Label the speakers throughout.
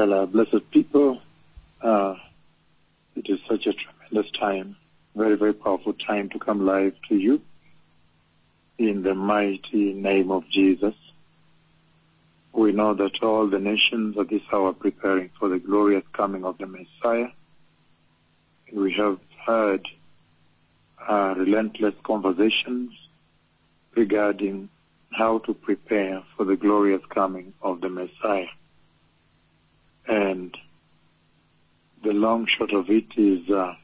Speaker 1: Well, uh, blessed people, uh, it is such a tremendous time, very, very powerful time to come live to you in the mighty name of Jesus. We know that all the nations at this hour are preparing for the glorious coming of the Messiah. We have heard uh, relentless conversations regarding how to prepare for the glorious coming of the Messiah. And the long shot of it is uh,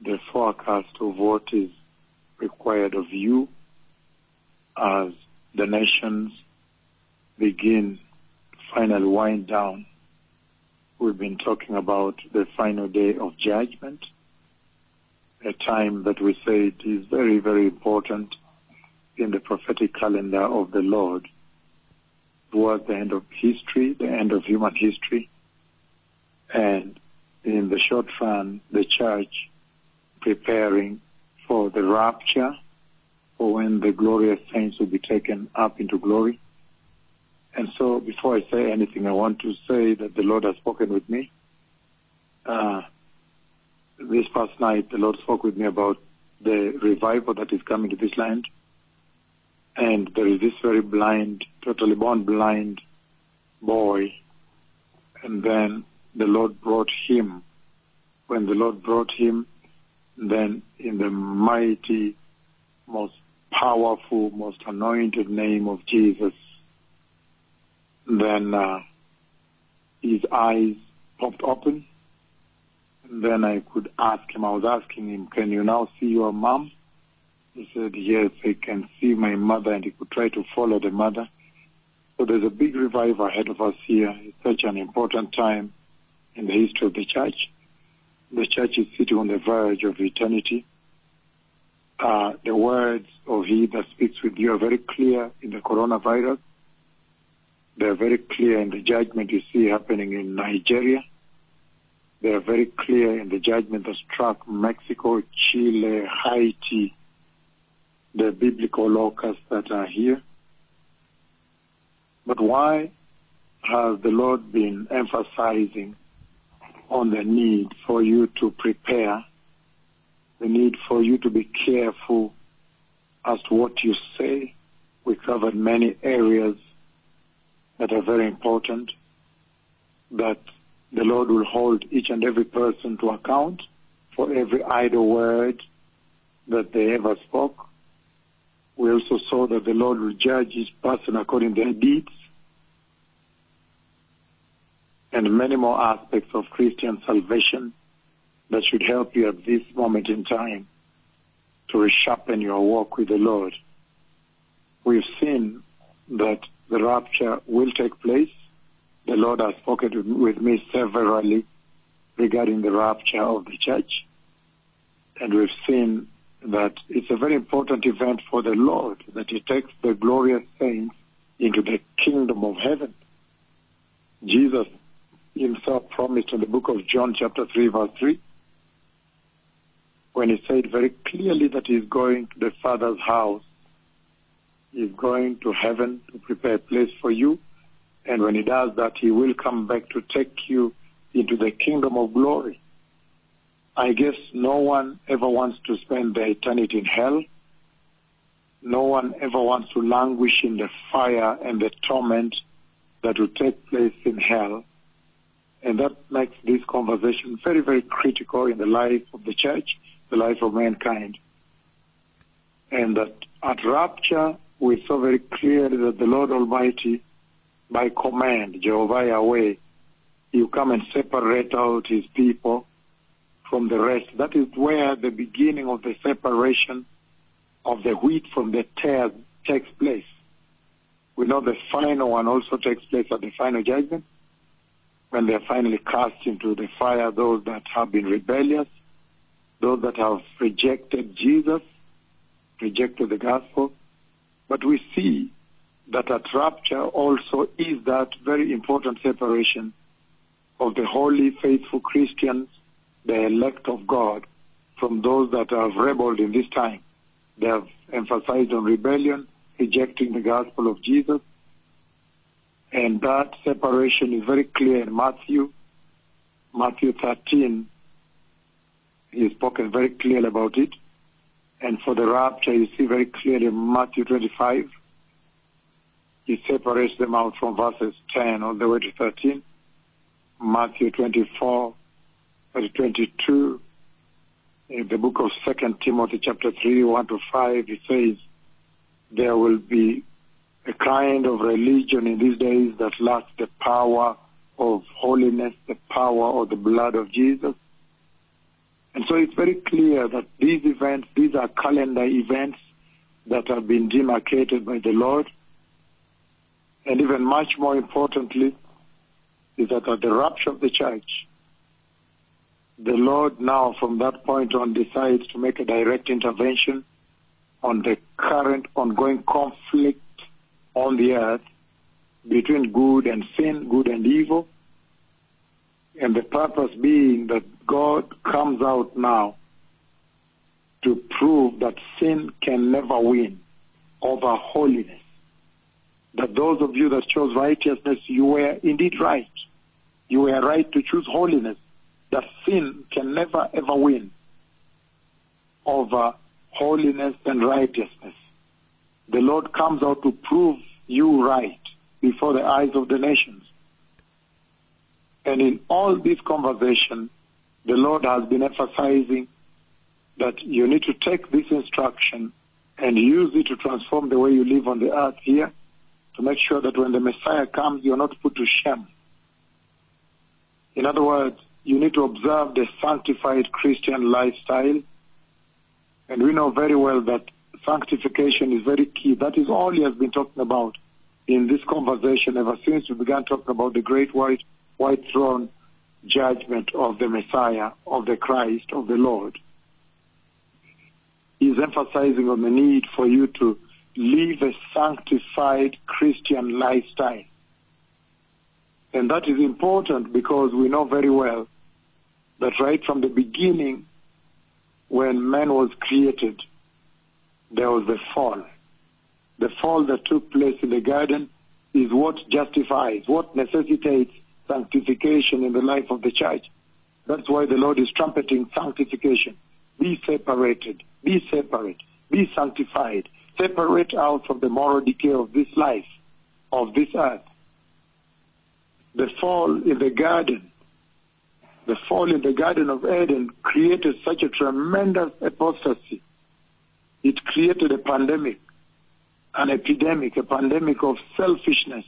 Speaker 1: the forecast of what is required of you as the nations begin final wind down. We've been talking about the final day of judgment, a time that we say it is very, very important in the prophetic calendar of the Lord towards the end of history, the end of human history, and in the short run, the church preparing for the rapture, for when the glorious saints will be taken up into glory. And so before I say anything, I want to say that the Lord has spoken with me. Uh, this past night, the Lord spoke with me about the revival that is coming to this land. And there is this very blind, totally born blind boy. And then the Lord brought him. When the Lord brought him, then in the mighty, most powerful, most anointed name of Jesus, then uh, his eyes popped open. And then I could ask him, I was asking him, can you now see your mom? He said, yes, I can see my mother, and he could try to follow the mother. So there's a big revival ahead of us here. It's such an important time in the history of the church. The church is sitting on the verge of eternity. Uh, the words of He that speaks with you are very clear in the coronavirus. They are very clear in the judgment you see happening in Nigeria. They are very clear in the judgment that struck Mexico, Chile, Haiti, the biblical locusts that are here. But why has the Lord been emphasizing on the need for you to prepare, the need for you to be careful as to what you say? We covered many areas that are very important, that the Lord will hold each and every person to account for every idle word that they ever spoke. We also saw that the Lord will judge each person according to their deeds and many more aspects of Christian salvation that should help you at this moment in time to resharpen your walk with the Lord. We've seen that the rapture will take place. The Lord has spoken with me severally regarding the rapture of the church. And we've seen that it's a very important event for the Lord that He takes the glorious saints into the kingdom of heaven. Jesus himself promised in the book of John chapter 3 verse 3 when he said very clearly that he's going to the Father's house. He's going to heaven to prepare a place for you. And when he does that, he will come back to take you into the kingdom of glory. I guess no one ever wants to spend their eternity in hell. No one ever wants to languish in the fire and the torment that will take place in hell. And that makes this conversation very, very critical in the life of the church, the life of mankind. And that at rapture, we saw very clearly that the Lord Almighty, by command, Jehovah Yahweh, will come and separate out His people from the rest. That is where the beginning of the separation of the wheat from the tares takes place. We know the final one also takes place at the final judgment when they are finally cast into the fire, those that have been rebellious, those that have rejected Jesus, rejected the gospel. But we see that at rapture also is that very important separation of the holy, faithful Christians, the elect of God, from those that have rebelled in this time. They have emphasized on rebellion, rejecting the gospel of Jesus, And that separation is very clear in Matthew, Matthew 13. He's spoken very clearly about it. And for the rapture, you see very clearly in Matthew 25. He separates them out from verses 10 all the way to 13. Matthew 24, verse 22. In the book of Second Timothy chapter 3, 1 to 5, it says, there will be a kind of religion in these days that lacks the power of holiness, the power of the blood of Jesus. And so it's very clear that these events, these are calendar events that have been demarcated by the Lord. And even much more importantly, is that at the rapture of the church, the Lord now from that point on decides to make a direct intervention on the current ongoing conflict on the earth between good and sin, good and evil, and the purpose being that God comes out now to prove that sin can never win over holiness. That those of you that chose righteousness, you were indeed right. You were right to choose holiness. That sin can never ever win over holiness and righteousness. The Lord comes out to prove you right before the eyes of the nations. And in all this conversation, the Lord has been emphasizing that you need to take this instruction and use it to transform the way you live on the earth here to make sure that when the Messiah comes, you're not put to shame. In other words, you need to observe the sanctified Christian lifestyle. And we know very well that sanctification is very key. That is all he has been talking about in this conversation ever since we began talking about the great white, white throne judgment of the Messiah, of the Christ, of the Lord. He's emphasizing on the need for you to live a sanctified Christian lifestyle. And that is important because we know very well that right from the beginning, when man was created, there was the fall. The fall that took place in the garden is what justifies, what necessitates sanctification in the life of the church. That's why the Lord is trumpeting sanctification. Be separated, be separate, be sanctified, separate out from the moral decay of this life, of this earth. The fall in the garden, the fall in the Garden of Eden created such a tremendous apostasy. It created a pandemic, an epidemic, a pandemic of selfishness,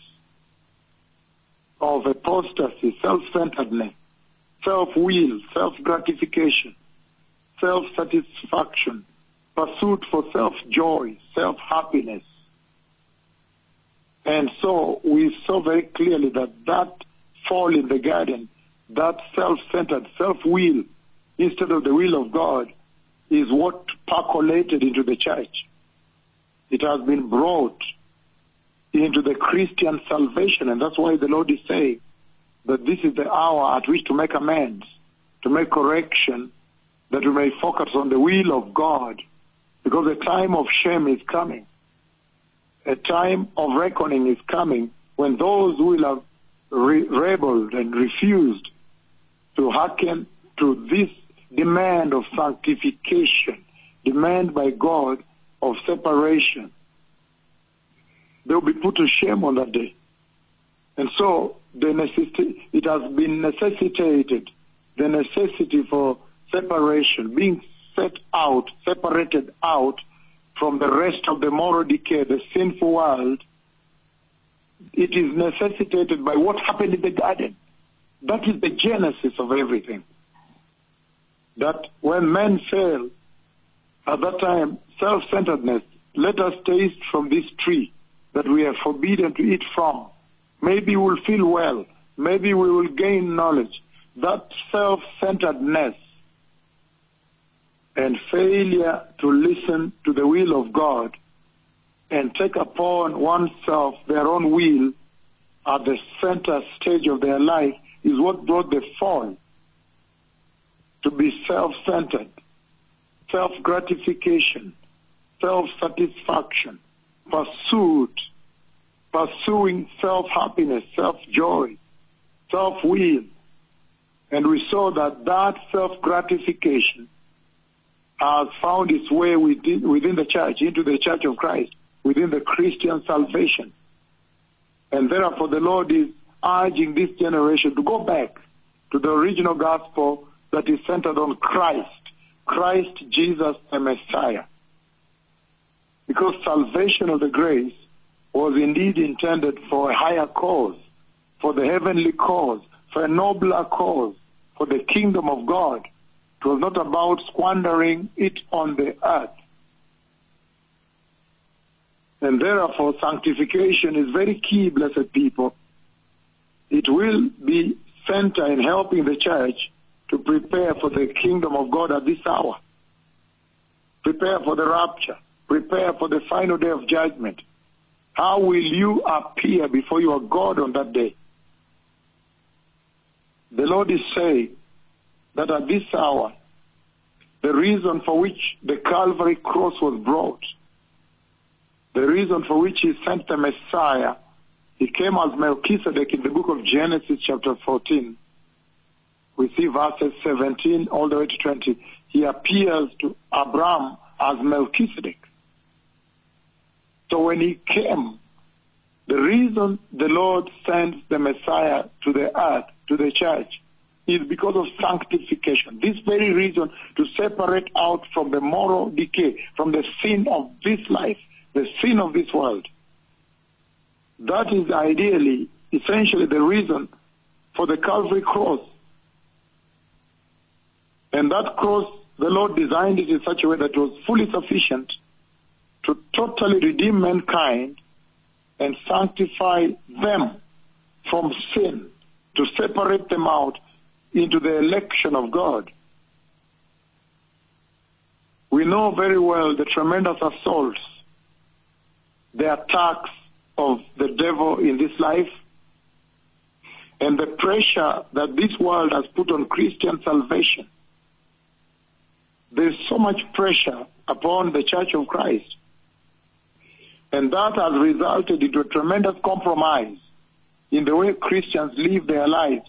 Speaker 1: of apostasy, self-centeredness, self-will, self-gratification, self-satisfaction, pursuit for self-joy, self-happiness. And so we saw very clearly that that fall in the garden, that self-centered, self-will, instead of the will of God, is what percolated into the church. It has been brought into the Christian salvation, and that's why the Lord is saying that this is the hour at which to make amends, to make correction, that we may focus on the will of God, because a time of shame is coming. A time of reckoning is coming when those who will have re- rebelled and refused to hearken to this demand of sanctification, demand by God of separation, they will be put to shame on that day. And so the it has been necessitated, the necessity for separation, being set out, separated out from the rest of the moral decay, the sinful world, it is necessitated by what happened in the garden. That is the genesis of everything. That when men fail, at that time, self-centeredness, let us taste from this tree that we are forbidden to eat from. Maybe we'll feel well. Maybe we will gain knowledge. That self-centeredness and failure to listen to the will of God and take upon oneself their own will at the center stage of their life is what brought the fall. To be self-centered, self-gratification, self-satisfaction, pursuit, pursuing self-happiness, self-joy, self-will. And we saw that that self-gratification has found its way within, within the church, into the church of Christ, within the Christian salvation. And therefore the Lord is urging this generation to go back to the original gospel that is centered on Christ, Christ Jesus the Messiah. Because salvation of the grace was indeed intended for a higher cause, for the heavenly cause, for a nobler cause, for the kingdom of God. It was not about squandering it on the earth. And therefore, sanctification is very key, blessed people. It will be center in helping the church to prepare for the kingdom of God at this hour. Prepare for the rapture. Prepare for the final day of judgment. How will you appear before your God on that day? The Lord is saying that at this hour, the reason for which the Calvary cross was brought, the reason for which he sent the Messiah, he came as Melchizedek in the book of Genesis chapter 14. We see verses 17 all the way to 20. He appears to Abraham as Melchizedek. So when he came, the reason the Lord sends the Messiah to the earth, to the church, is because of sanctification. This very reason to separate out from the moral decay, from the sin of this life, the sin of this world. That is ideally, essentially the reason for the Calvary cross. And that cross, the Lord designed it in such a way that it was fully sufficient to totally redeem mankind and sanctify them from sin, to separate them out into the election of God. We know very well the tremendous assaults, the attacks of the devil in this life, and the pressure that this world has put on Christian salvation. There's so much pressure upon the Church of Christ. And that has resulted into a tremendous compromise in the way Christians live their lives.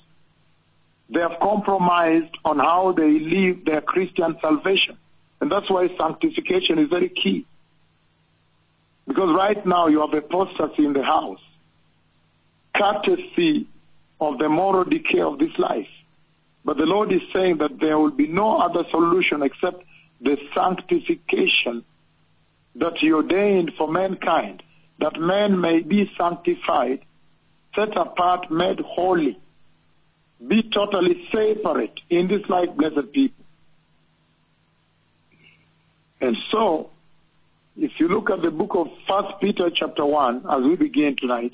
Speaker 1: They have compromised on how they live their Christian salvation. And that's why sanctification is very key. Because right now you have apostasy in the house, courtesy of the moral decay of this life. But the Lord is saying that there will be no other solution except the sanctification that He ordained for mankind, that man may be sanctified, set apart, made holy, be totally separate in this life, blessed people. And so, if you look at the book of First Peter chapter 1, as we begin tonight,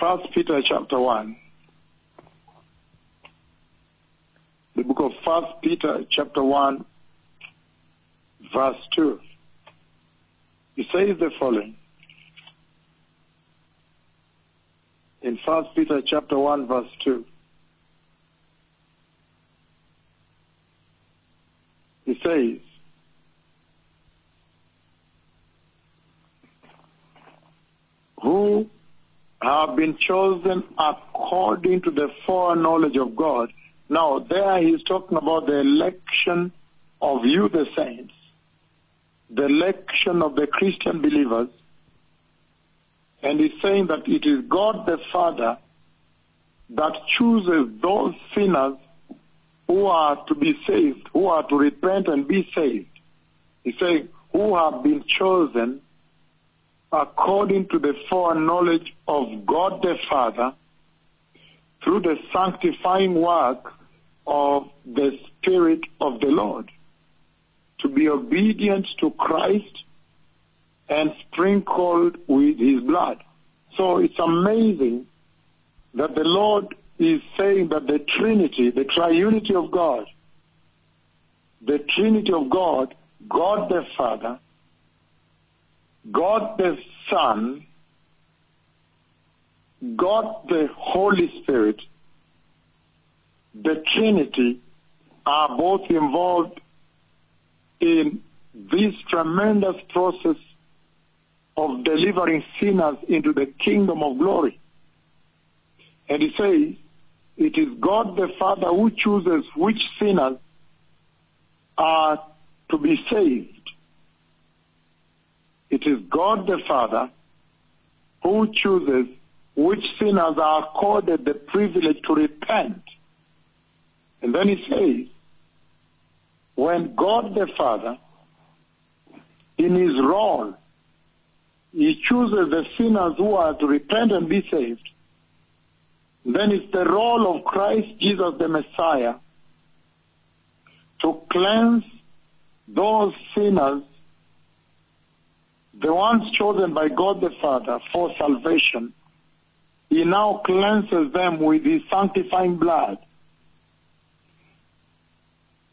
Speaker 1: First Peter chapter 1, the book of First Peter chapter 1, verse 2. He says the following. In First Peter chapter 1, verse 2. He says, who have been chosen according to the foreknowledge of God. Now, there he's talking about the election of you, the saints, the election of the Christian believers, and he's saying that it is God the Father that chooses those sinners who are to be saved, who are to repent and be saved. He's saying, who have been chosen according to the foreknowledge of God the Father through the sanctifying work of the Spirit of the Lord to be obedient to Christ and sprinkled with his blood. So it's amazing that the Lord is saying that the Trinity, the triunity of God, the Trinity of God, God the Father, God the Son, God the Holy Spirit, the Trinity are both involved in this tremendous process of delivering sinners into the kingdom of glory. And he says, it is God the Father who chooses which sinners are to be saved. It is God the Father who chooses which sinners are accorded the privilege to repent. And then he says, when God the Father, in his role, he chooses the sinners who are to repent and be saved, then it's the role of Christ Jesus the Messiah to cleanse those sinners, the ones chosen by God the Father for salvation. He now cleanses them with his sanctifying blood.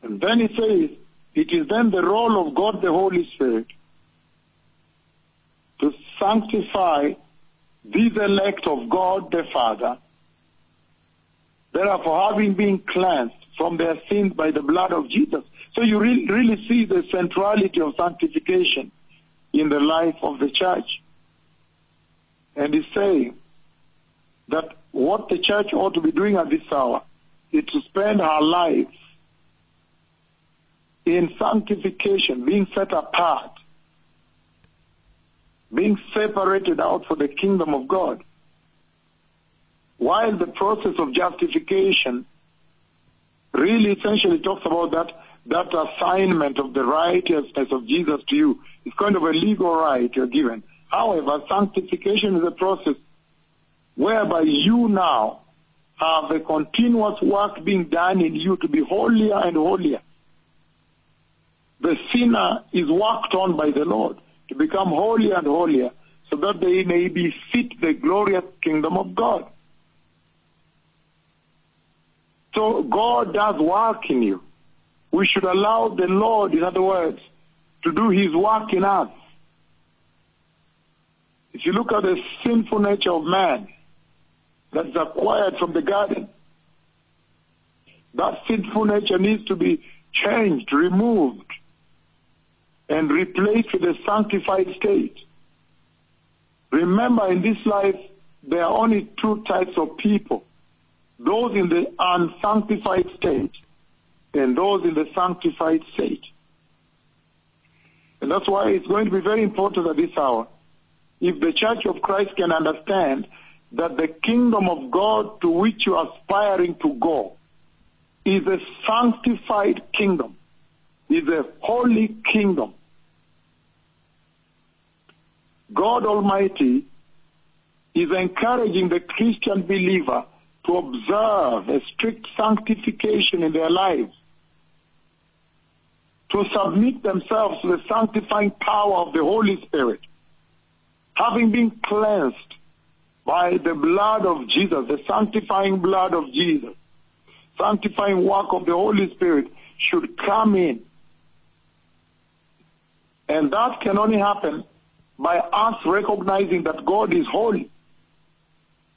Speaker 1: And then he says, it is then the role of God the Holy Spirit to sanctify these elect of God the Father. Therefore, having been cleansed from their sins by the blood of Jesus. So you really, really see the centrality of sanctification in the life of the church. And he's saying that what the church ought to be doing at this hour is to spend our lives in sanctification, being set apart, being separated out for the kingdom of God. While the process of justification really essentially talks about that, that assignment of the righteousness of Jesus to you. is kind of a legal right you're given. However, sanctification is a process whereby you now have a continuous work being done in you to be holier and holier. The sinner is worked on by the Lord to become holier and holier so that they may be fit the glorious kingdom of God. So God does work in you. We should allow the Lord, in other words, to do his work in us. If you look at the sinful nature of man that's acquired from the garden, that sinful nature needs to be changed, removed, and replaced with a sanctified state. Remember, in this life, there are only two types of people those in the unsanctified state and those in the sanctified state. And that's why it's going to be very important at this hour if the Church of Christ can understand that the kingdom of God to which you are aspiring to go is a sanctified kingdom, is a holy kingdom. God Almighty is encouraging the Christian believer to observe a strict sanctification in their lives, to submit themselves to the sanctifying power of the Holy Spirit, having been cleansed by the blood of Jesus, the sanctifying blood of Jesus, sanctifying work of the Holy Spirit should come in. And that can only happen by us recognizing that God is holy.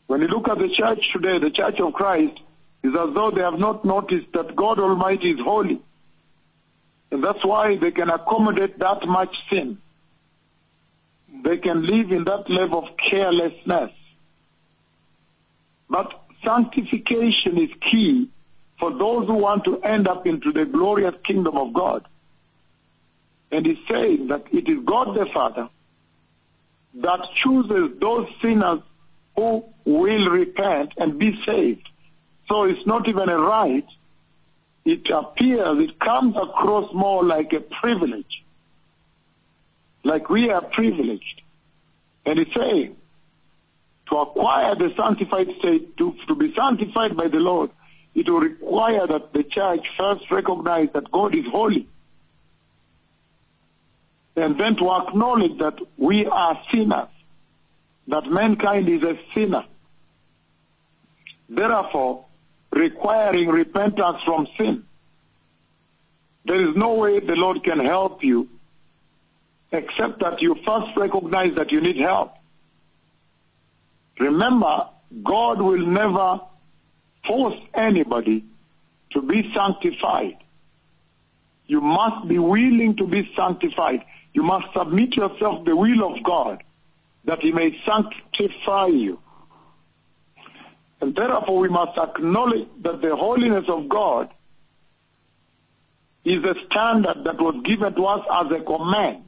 Speaker 1: When you look at the church today, the church of Christ, is as though they have not noticed that God Almighty is holy. And that's why they can accommodate that much sin. They can live in that level of carelessness. But sanctification is key for those who want to end up into the glorious kingdom of God. And he's saying that it is God the Father that chooses those sinners who will repent and be saved. So it's not even a right. It appears, it comes across more like a privilege. Like we are privileged. And it's saying, to acquire the sanctified state, to, to be sanctified by the Lord, it will require that the church first recognize that God is holy. And then to acknowledge that we are sinners, that mankind is a sinner. Therefore, requiring repentance from sin. There is no way the Lord can help you except that you first recognize that you need help. Remember, God will never force anybody to be sanctified. You must be willing to be sanctified. You must submit yourself to the will of God that he may sanctify you. And therefore we must acknowledge that the holiness of God is a standard that was given to us as a command.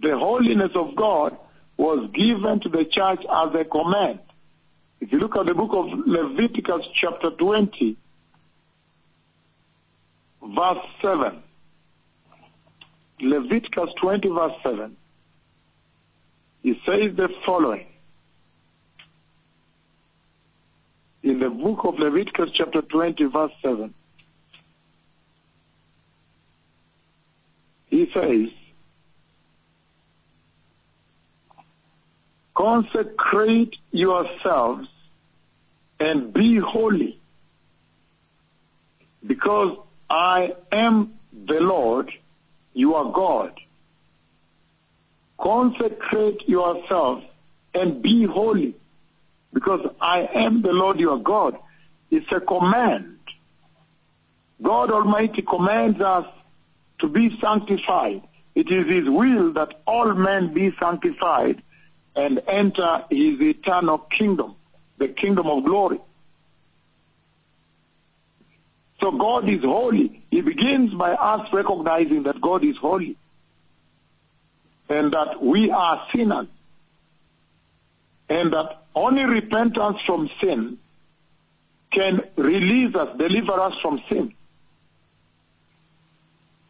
Speaker 1: The holiness of God was given to the church as a command. If you look at the book of Leviticus chapter 20, verse 7. Leviticus 20 verse 7. It says the following. In the book of Leviticus chapter 20 verse 7. He says, consecrate yourselves and be holy because I am the Lord, your God. Consecrate yourselves and be holy because I am the Lord your God. It's a command. God Almighty commands us to be sanctified. It is His will that all men be sanctified and enter His eternal kingdom, the kingdom of glory. So God is holy. He begins by us recognizing that God is holy and that we are sinners and that only repentance from sin can release us, deliver us from sin.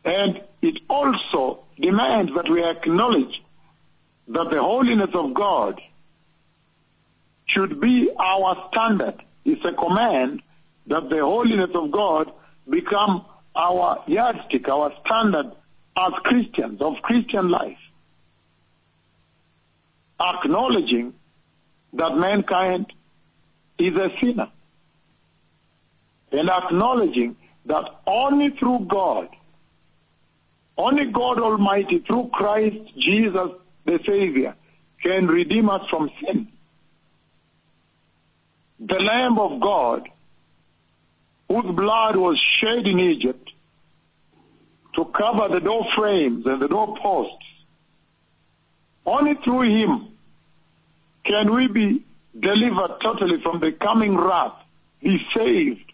Speaker 1: And it also demands that we acknowledge that the holiness of God should be our standard. It's a command that the holiness of God become our yardstick, our standard as Christians, of Christian life. Acknowledging that mankind is a sinner. And acknowledging that only through God, only God Almighty, through Christ Jesus the Savior, can redeem us from sin. The Lamb of God whose blood was shed in Egypt to cover the door frames and the door posts. Only through him can we be delivered totally from the coming wrath, be saved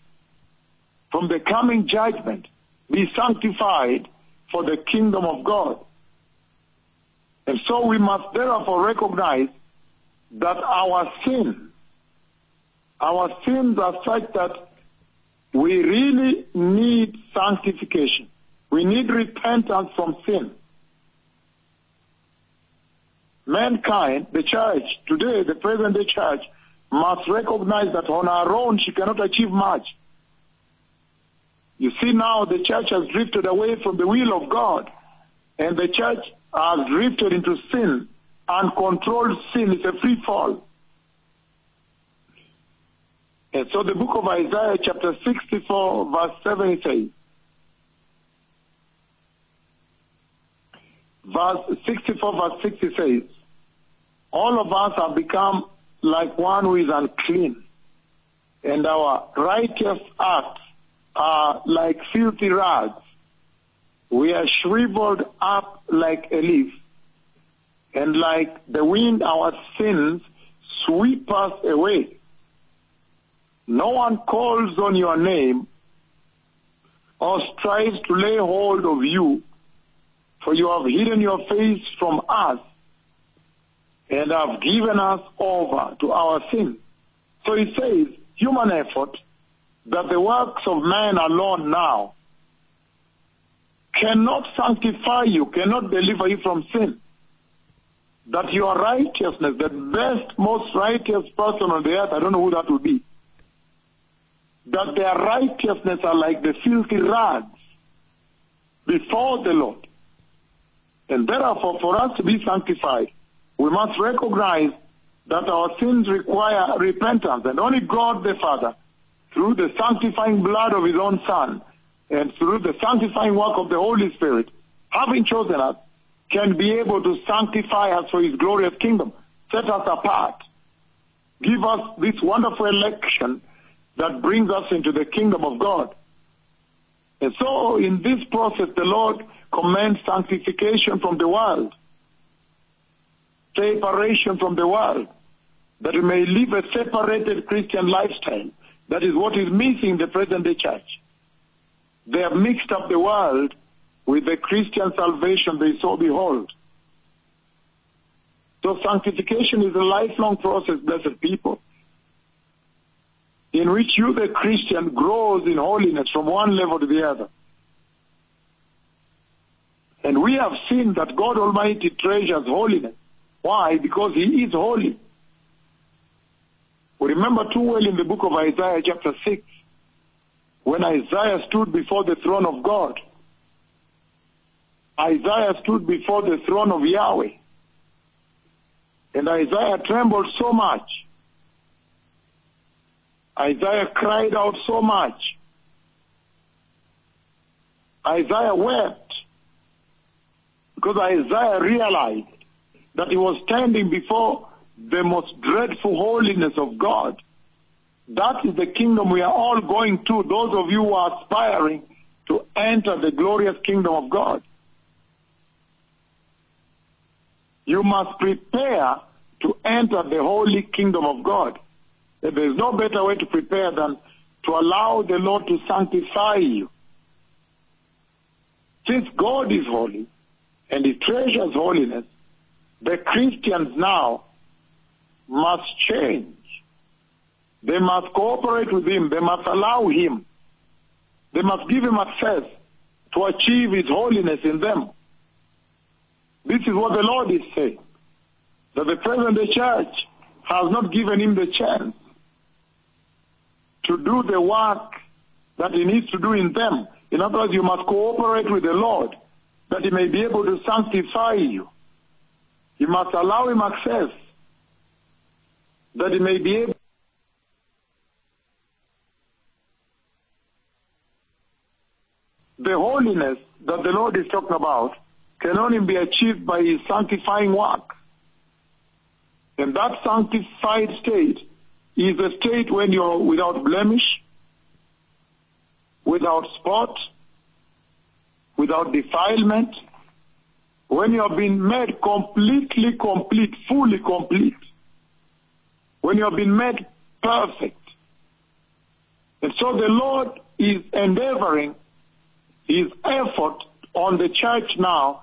Speaker 1: from the coming judgment, be sanctified for the kingdom of God. And so we must therefore recognize that our sin, our sins are such that we really need sanctification. We need repentance from sin. Mankind, the church, today, the present day church, must recognize that on our own she cannot achieve much. You see now the church has drifted away from the will of God and the church has drifted into sin. Uncontrolled sin is a free fall. And so the book of Isaiah chapter 64 verse 7 says, verse 64 verse 60 says, all of us have become like one who is unclean, and our righteous acts are like filthy rags. We are shriveled up like a leaf, and like the wind our sins sweep us away. No one calls on your name or strives to lay hold of you, for you have hidden your face from us and have given us over to our sin. So he says, human effort, that the works of man alone now cannot sanctify you, cannot deliver you from sin. That your righteousness, the best, most righteous person on the earth, I don't know who that would be, that their righteousness are like the filthy rags before the Lord. And therefore, for us to be sanctified, we must recognize that our sins require repentance, and only God the Father, through the sanctifying blood of His own Son, and through the sanctifying work of the Holy Spirit, having chosen us, can be able to sanctify us for His glorious kingdom, set us apart, give us this wonderful election that brings us into the kingdom of God. And so in this process, the Lord commands sanctification from the world. Separation from the world, that we may live a separated Christian lifestyle. That is what is missing in the present day church. They have mixed up the world with the Christian salvation they so behold. So sanctification is a lifelong process, blessed people, in which you, the Christian, grows in holiness from one level to the other. And we have seen that God Almighty treasures holiness. Why? Because He is holy. We remember too well in the book of Isaiah chapter 6, when Isaiah stood before the throne of God. Isaiah stood before the throne of Yahweh. And Isaiah trembled so much. Isaiah cried out so much. Isaiah wept because Isaiah realized that he was standing before the most dreadful holiness of God. That is the kingdom we are all going to, those of you who are aspiring to enter the glorious kingdom of God. You must prepare to enter the holy kingdom of God. There is no better way to prepare than to allow the Lord to sanctify you. Since God is holy and He treasures holiness, the Christians now must change. They must cooperate with Him. They must allow Him. They must give Him access to achieve His holiness in them. This is what the Lord is saying. That the present church has not given Him the chance to do the work that He needs to do in them. In other words, you must cooperate with the Lord that He may be able to sanctify you. You must allow Him access that He may be able the holiness that the Lord is talking about can only be achieved by His sanctifying work. And that sanctified state is a state when you're without blemish, without spot, without defilement, when you have been made completely complete, fully complete, when you have been made perfect. And so the Lord is endeavoring his effort on the church now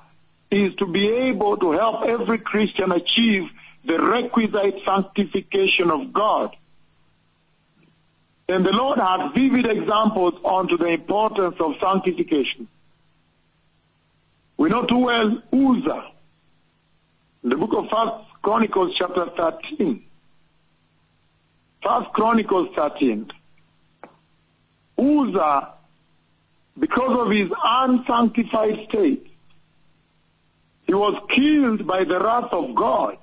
Speaker 1: is to be able to help every Christian achieve the requisite sanctification of God. And the Lord had vivid examples onto the importance of sanctification. We know too well Uzzah. In the book of First Chronicles chapter 13. First Chronicles 13. Uzzah, because of his unsanctified state, he was killed by the wrath of God.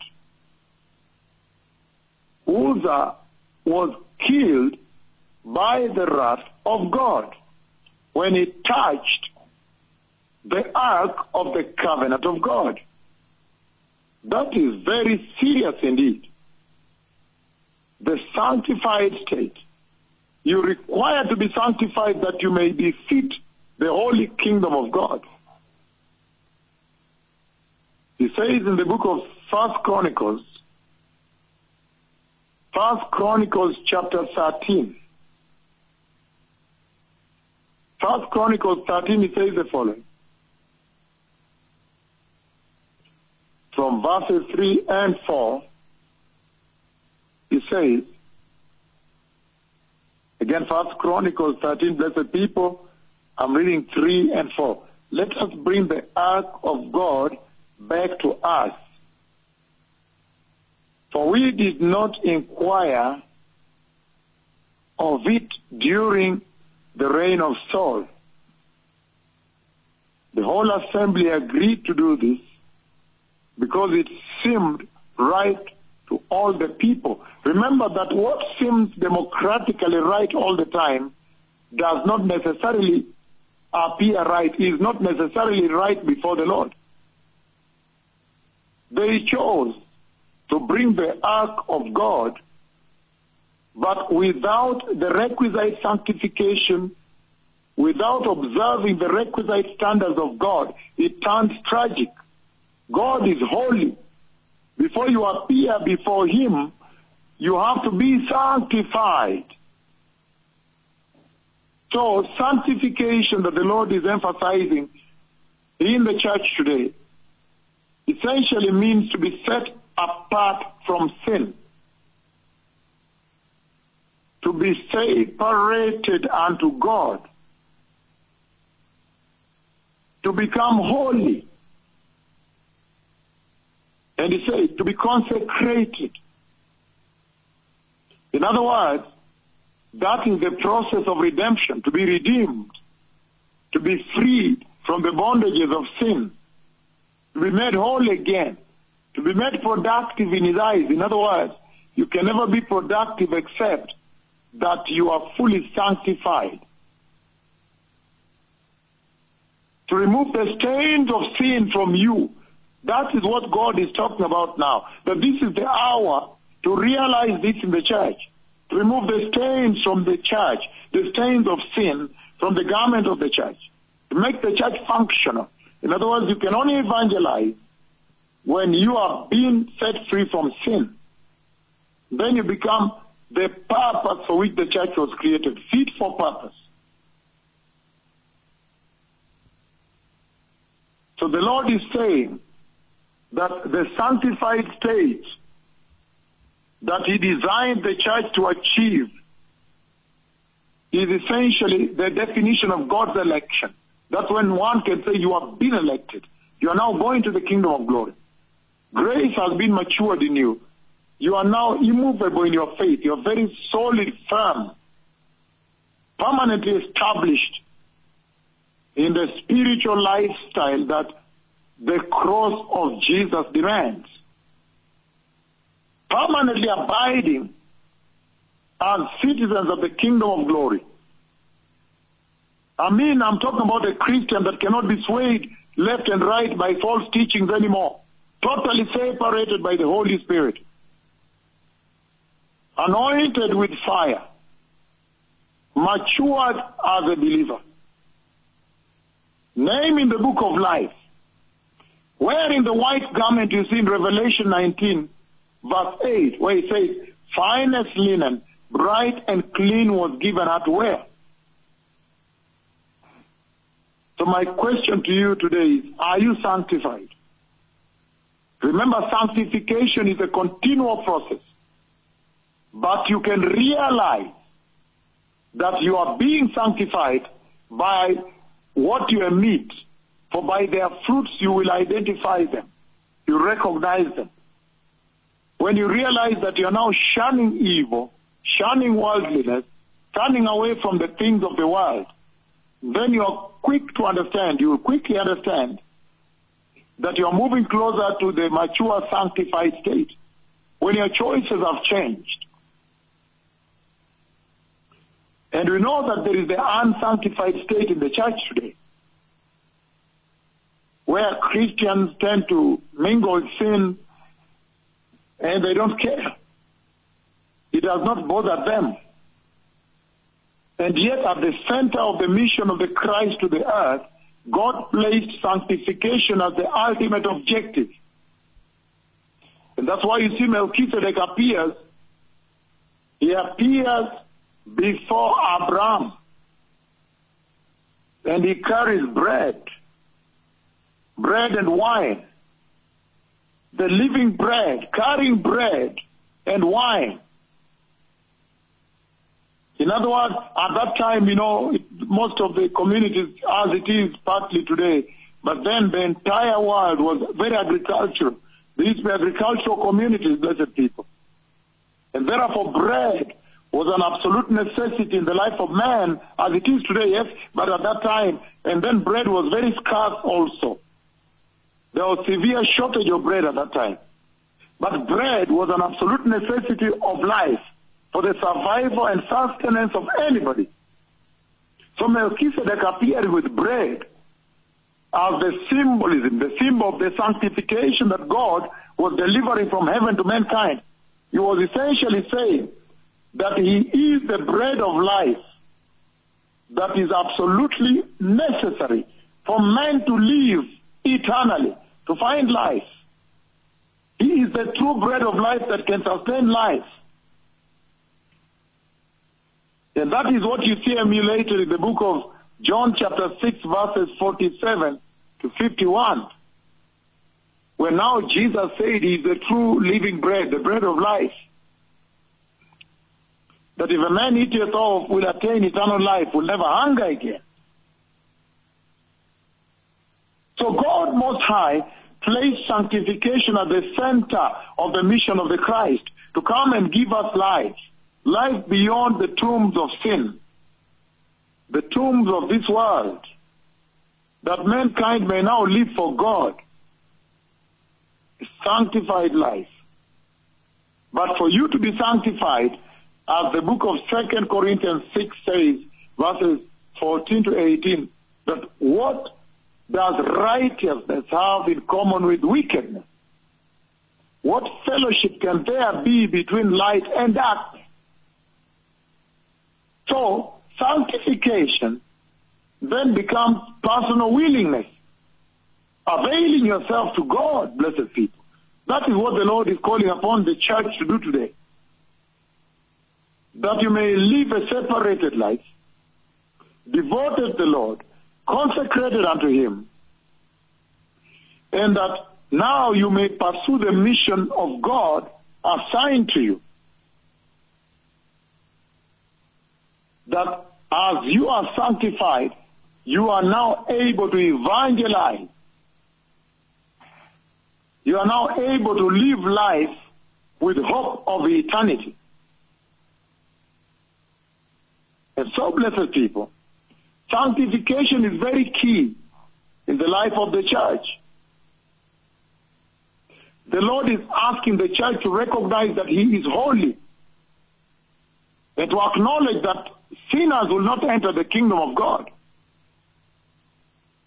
Speaker 1: Uzzah was killed by the wrath of God when he touched the ark of the covenant of God. That is very serious indeed. The sanctified state. You require to be sanctified that you may defeat the holy kingdom of God. He says in the book of First Chronicles, First Chronicles chapter 13. First Chronicles 13, he says the following. From verses 3 and 4, he says, again, First Chronicles 13, blessed people, I'm reading 3 and 4. Let us bring the ark of God back to us. For we did not inquire of it during the reign of Saul. The whole assembly agreed to do this because it seemed right to all the people. Remember that what seems democratically right all the time does not necessarily appear right, is not necessarily right before the Lord. They chose to bring the ark of God, but without the requisite sanctification, without observing the requisite standards of God, it turns tragic. God is holy. before you appear before Him, you have to be sanctified. So sanctification that the Lord is emphasizing in the church today essentially means to be set apart from sin. To be separated unto God. To become holy. And he says to be consecrated. In other words, that is the process of redemption, to be redeemed, to be freed from the bondages of sin, to be made whole again, to be made productive in his eyes. In other words, you can never be productive except that you are fully sanctified. To remove the stains of sin from you. That is what God is talking about now. That this is the hour to realize this in the church. To remove the stains from the church, the stains of sin from the garment of the church. To make the church functional. In other words, you can only evangelize when you are being set free from sin. Then you become the purpose for which the church was created, fit for purpose. So the Lord is saying that the sanctified state that He designed the church to achieve is essentially the definition of God's election. That's when one can say you have been elected. You are now going to the kingdom of glory. Grace has been matured in you. You are now immovable in your faith. You are very solid, firm, permanently established in the spiritual lifestyle that the cross of Jesus demands. Permanently abiding as citizens of the kingdom of glory. I mean, I'm talking about a Christian that cannot be swayed left and right by false teachings anymore. Totally separated by the Holy Spirit. Anointed with fire. Matured as a believer. Name in the book of life. Wearing the white garment you see in Revelation 19, verse 8, where it says, finest linen, bright and clean was given at wear. So my question to you today is, are you sanctified? Remember, sanctification is a continual process. But you can realize that you are being sanctified by what you emit. For by their fruits you will identify them. You recognize them. When you realize that you are now shunning evil, shunning worldliness, turning away from the things of the world, then you are quick to understand, you will quickly understand that you are moving closer to the mature sanctified state when your choices have changed. And we know that there is the unsanctified state in the church today where Christians tend to mingle sin and they don't care. It does not bother them. And yet at the center of the mission of the Christ to the earth, God placed sanctification as the ultimate objective. And that's why you see Melchizedek appears. He appears before Abraham. And he carries bread. Bread and wine. The living bread, carrying bread and wine. In other words, at that time, you know, most of the communities, as it is partly today, but then the entire world was very agricultural. These were agricultural communities, blessed people. And therefore bread was an absolute necessity in the life of man, as it is today, yes, but at that time, and then bread was very scarce also. There was severe shortage of bread at that time. But bread was an absolute necessity of life for the survival and sustenance of anybody. So Melchizedek appeared with bread as the symbolism, the symbol of the sanctification that God was delivering from heaven to mankind. He was essentially saying that he is the bread of life that is absolutely necessary for man to live eternally, to find life. He is the true bread of life that can sustain life. And that is what you see emulated in the book of John chapter 6 verses 47 to 51. Where now Jesus said he is the true living bread, the bread of life. That if a man eateth of will attain eternal life, will never hunger again. So God Most High placed sanctification at the center of the mission of the Christ to come and give us life, life beyond the tombs of sin, the tombs of this world, that mankind may now live for God, sanctified life. But for you to be sanctified, as the book of Second Corinthians 6 says, verses 14 to 18, that what does righteousness have in common with wickedness? What fellowship can there be between light and darkness? So, sanctification then becomes personal willingness, availing yourself to God, blessed people. That is what the Lord is calling upon the church to do today. That you may live a separated life, devoted to the Lord, consecrated unto Him, and that now you may pursue the mission of God assigned to you. That as you are sanctified, you are now able to evangelize. You are now able to live life with hope of eternity. And so, blessed people, sanctification is very key in the life of the church. The Lord is asking the church to recognize that He is holy and to acknowledge that sinners will not enter the kingdom of God.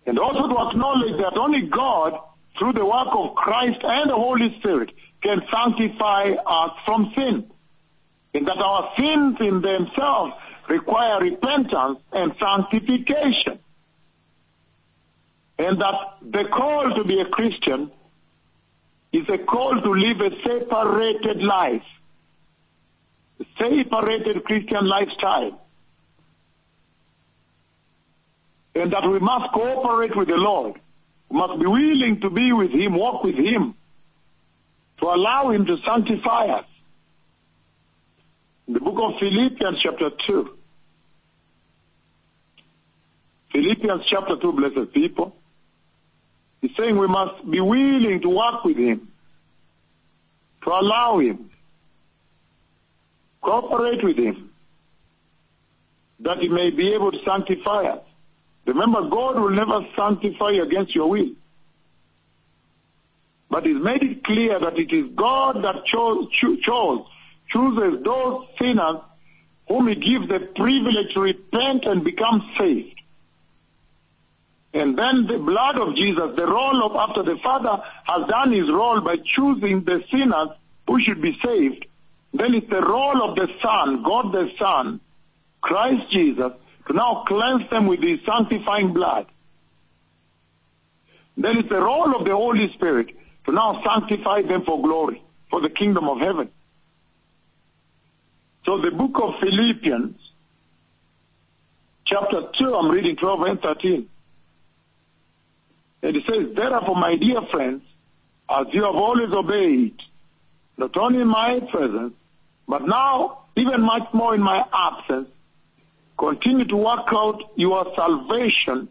Speaker 1: And also to acknowledge that only God, through the work of Christ and the Holy Spirit, can sanctify us from sin. And that our sins in themselves require repentance and sanctification. And that the call to be a Christian is a call to live a separated life, a separated Christian lifestyle. And that we must cooperate with the Lord. We must be willing to be with Him, walk with Him, to allow Him to sanctify us. In the book of Philippians chapter 2, Philippians chapter 2, blessed people, He's saying we must be willing to work with Him, to allow Him, cooperate with Him, that He may be able to sanctify us. Remember, God will never sanctify you against your will. But He's made it clear that it is God that chose, cho- chose chooses those sinners whom He gives the privilege to repent and become saved. And then the blood of Jesus, the role of after the Father has done his role by choosing the sinners who should be saved, then it's the role of the Son, God the Son, Christ Jesus, to now cleanse them with his sanctifying blood. Then it's the role of the Holy Spirit to now sanctify them for glory, for the kingdom of heaven. So the book of Philippians, chapter 2, I'm reading 12 and 13. And it says, Therefore, my dear friends, as you have always obeyed, not only in my presence, but now even much more in my absence, continue to work out your salvation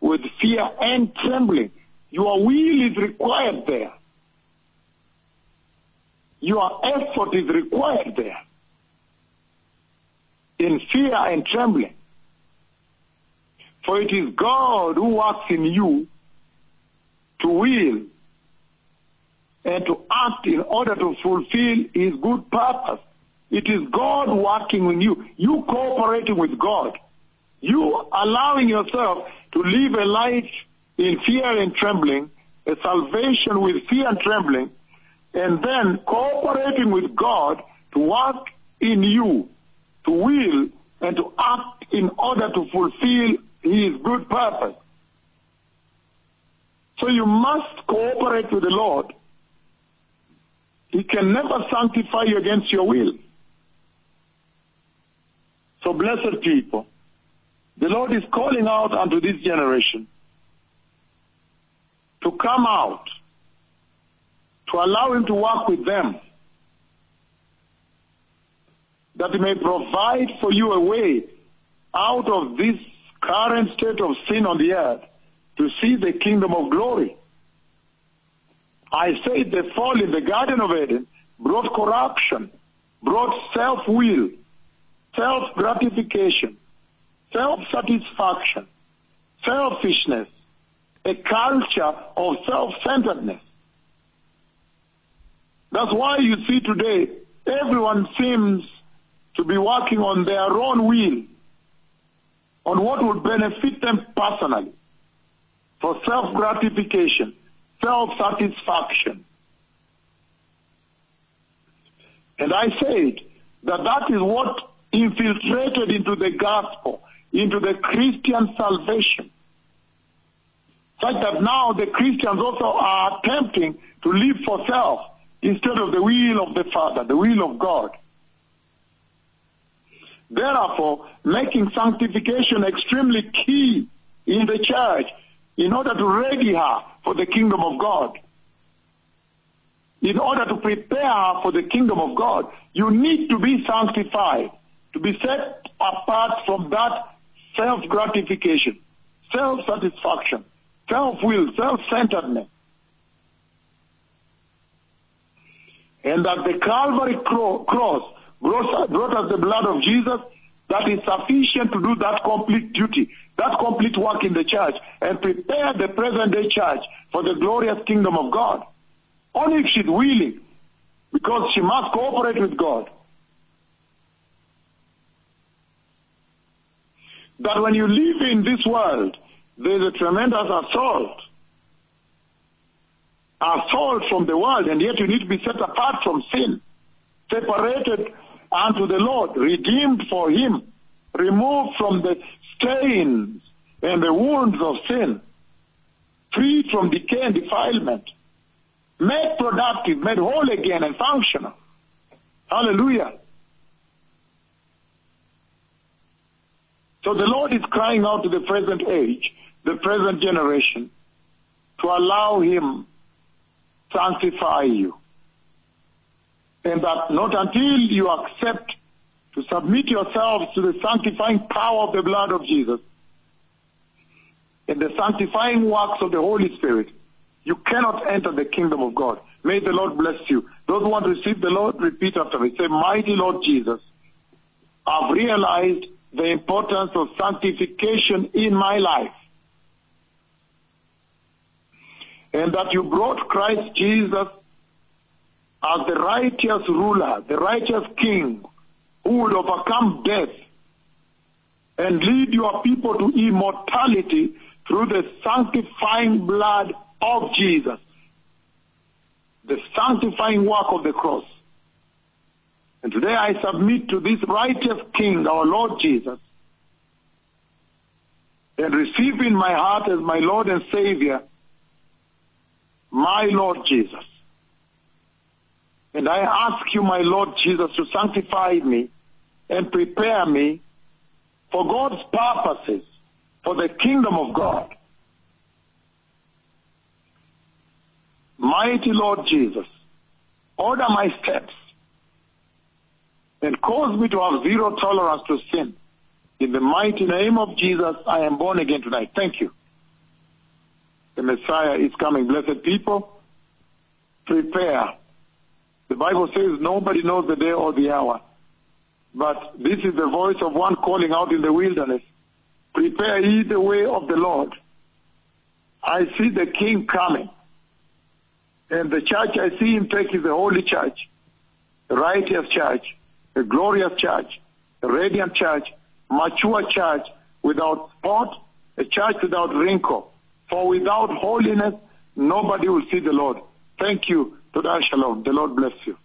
Speaker 1: with fear and trembling. Your will is required there. Your effort is required there. In fear and trembling. For it is God who works in you to will and to act in order to fulfill his good purpose. It is God working in you. You cooperating with God. You allowing yourself to live a life in fear and trembling, a salvation with fear and trembling, and then cooperating with God to work in you, to will and to act in order to fulfill his good purpose. So you must cooperate with the Lord He can never sanctify you against your will. So blessed people, the Lord is calling out unto this generation to come out, to allow Him to work with them, that may provide for you a way out of this current state of sin on the earth to see the kingdom of glory. I say the fall in the Garden of Eden brought corruption, brought self-will, self-gratification, self-satisfaction, selfishness, a culture of self-centeredness. That's why you see today everyone seems to be working on their own will, on what would benefit them personally, for self-gratification, self-satisfaction. And I said that that is what infiltrated into the gospel, into the Christian salvation. Such that now the Christians also are attempting to live for self instead of the will of the Father, the will of God. Therefore, making sanctification extremely key in the church in order to ready her for the kingdom of God. In order to prepare her for the kingdom of God, you need to be sanctified, to be set apart from that self-gratification, self-satisfaction, self-will, self-centeredness. And that the Calvary cross brought us the blood of Jesus that is sufficient to do that complete duty, that complete work in the church, and prepare the present day church for the glorious kingdom of God. Only if she's willing, because she must cooperate with God. That when you live in this world, there's a tremendous assault. Assault from the world, and yet you need to be set apart from sin, separated unto the Lord, redeemed for Him, removed from the stains and the wounds of sin, freed from decay and defilement, made productive, made whole again and functional. Hallelujah. So the Lord is crying out to the present age, the present generation, to allow Him sanctify you. And that not until you accept to submit yourselves to the sanctifying power of the blood of Jesus and the sanctifying works of the Holy Spirit, you cannot enter the kingdom of God. May the Lord bless you. Those who want to receive the Lord, repeat after me. Say, Mighty Lord Jesus, I've realized the importance of sanctification in my life. And that you brought Christ Jesus as the righteous ruler, the righteous king who would overcome death and lead your people to immortality through the sanctifying blood of Jesus. The sanctifying work of the cross. And today I submit to this righteous King, our Lord Jesus, and receive in my heart as my Lord and Savior, my Lord Jesus. And I ask you, my Lord Jesus, to sanctify me and prepare me for God's purposes, for the kingdom of God. Mighty Lord Jesus, order my steps and cause me to have zero tolerance to sin. In the mighty name of Jesus, I am born again tonight. Thank you. The Messiah is coming. Blessed people, prepare the Bible says nobody knows the day or the hour. But this is the voice of one calling out in the wilderness. Prepare ye the way of the Lord. I see the King coming. And the church I see him take is the holy church, the righteous church, the glorious church, the radiant church, mature church, without spot, a church without wrinkle. For without holiness, nobody will see the Lord. Thank you. Toda Shalom. The Lord bless you.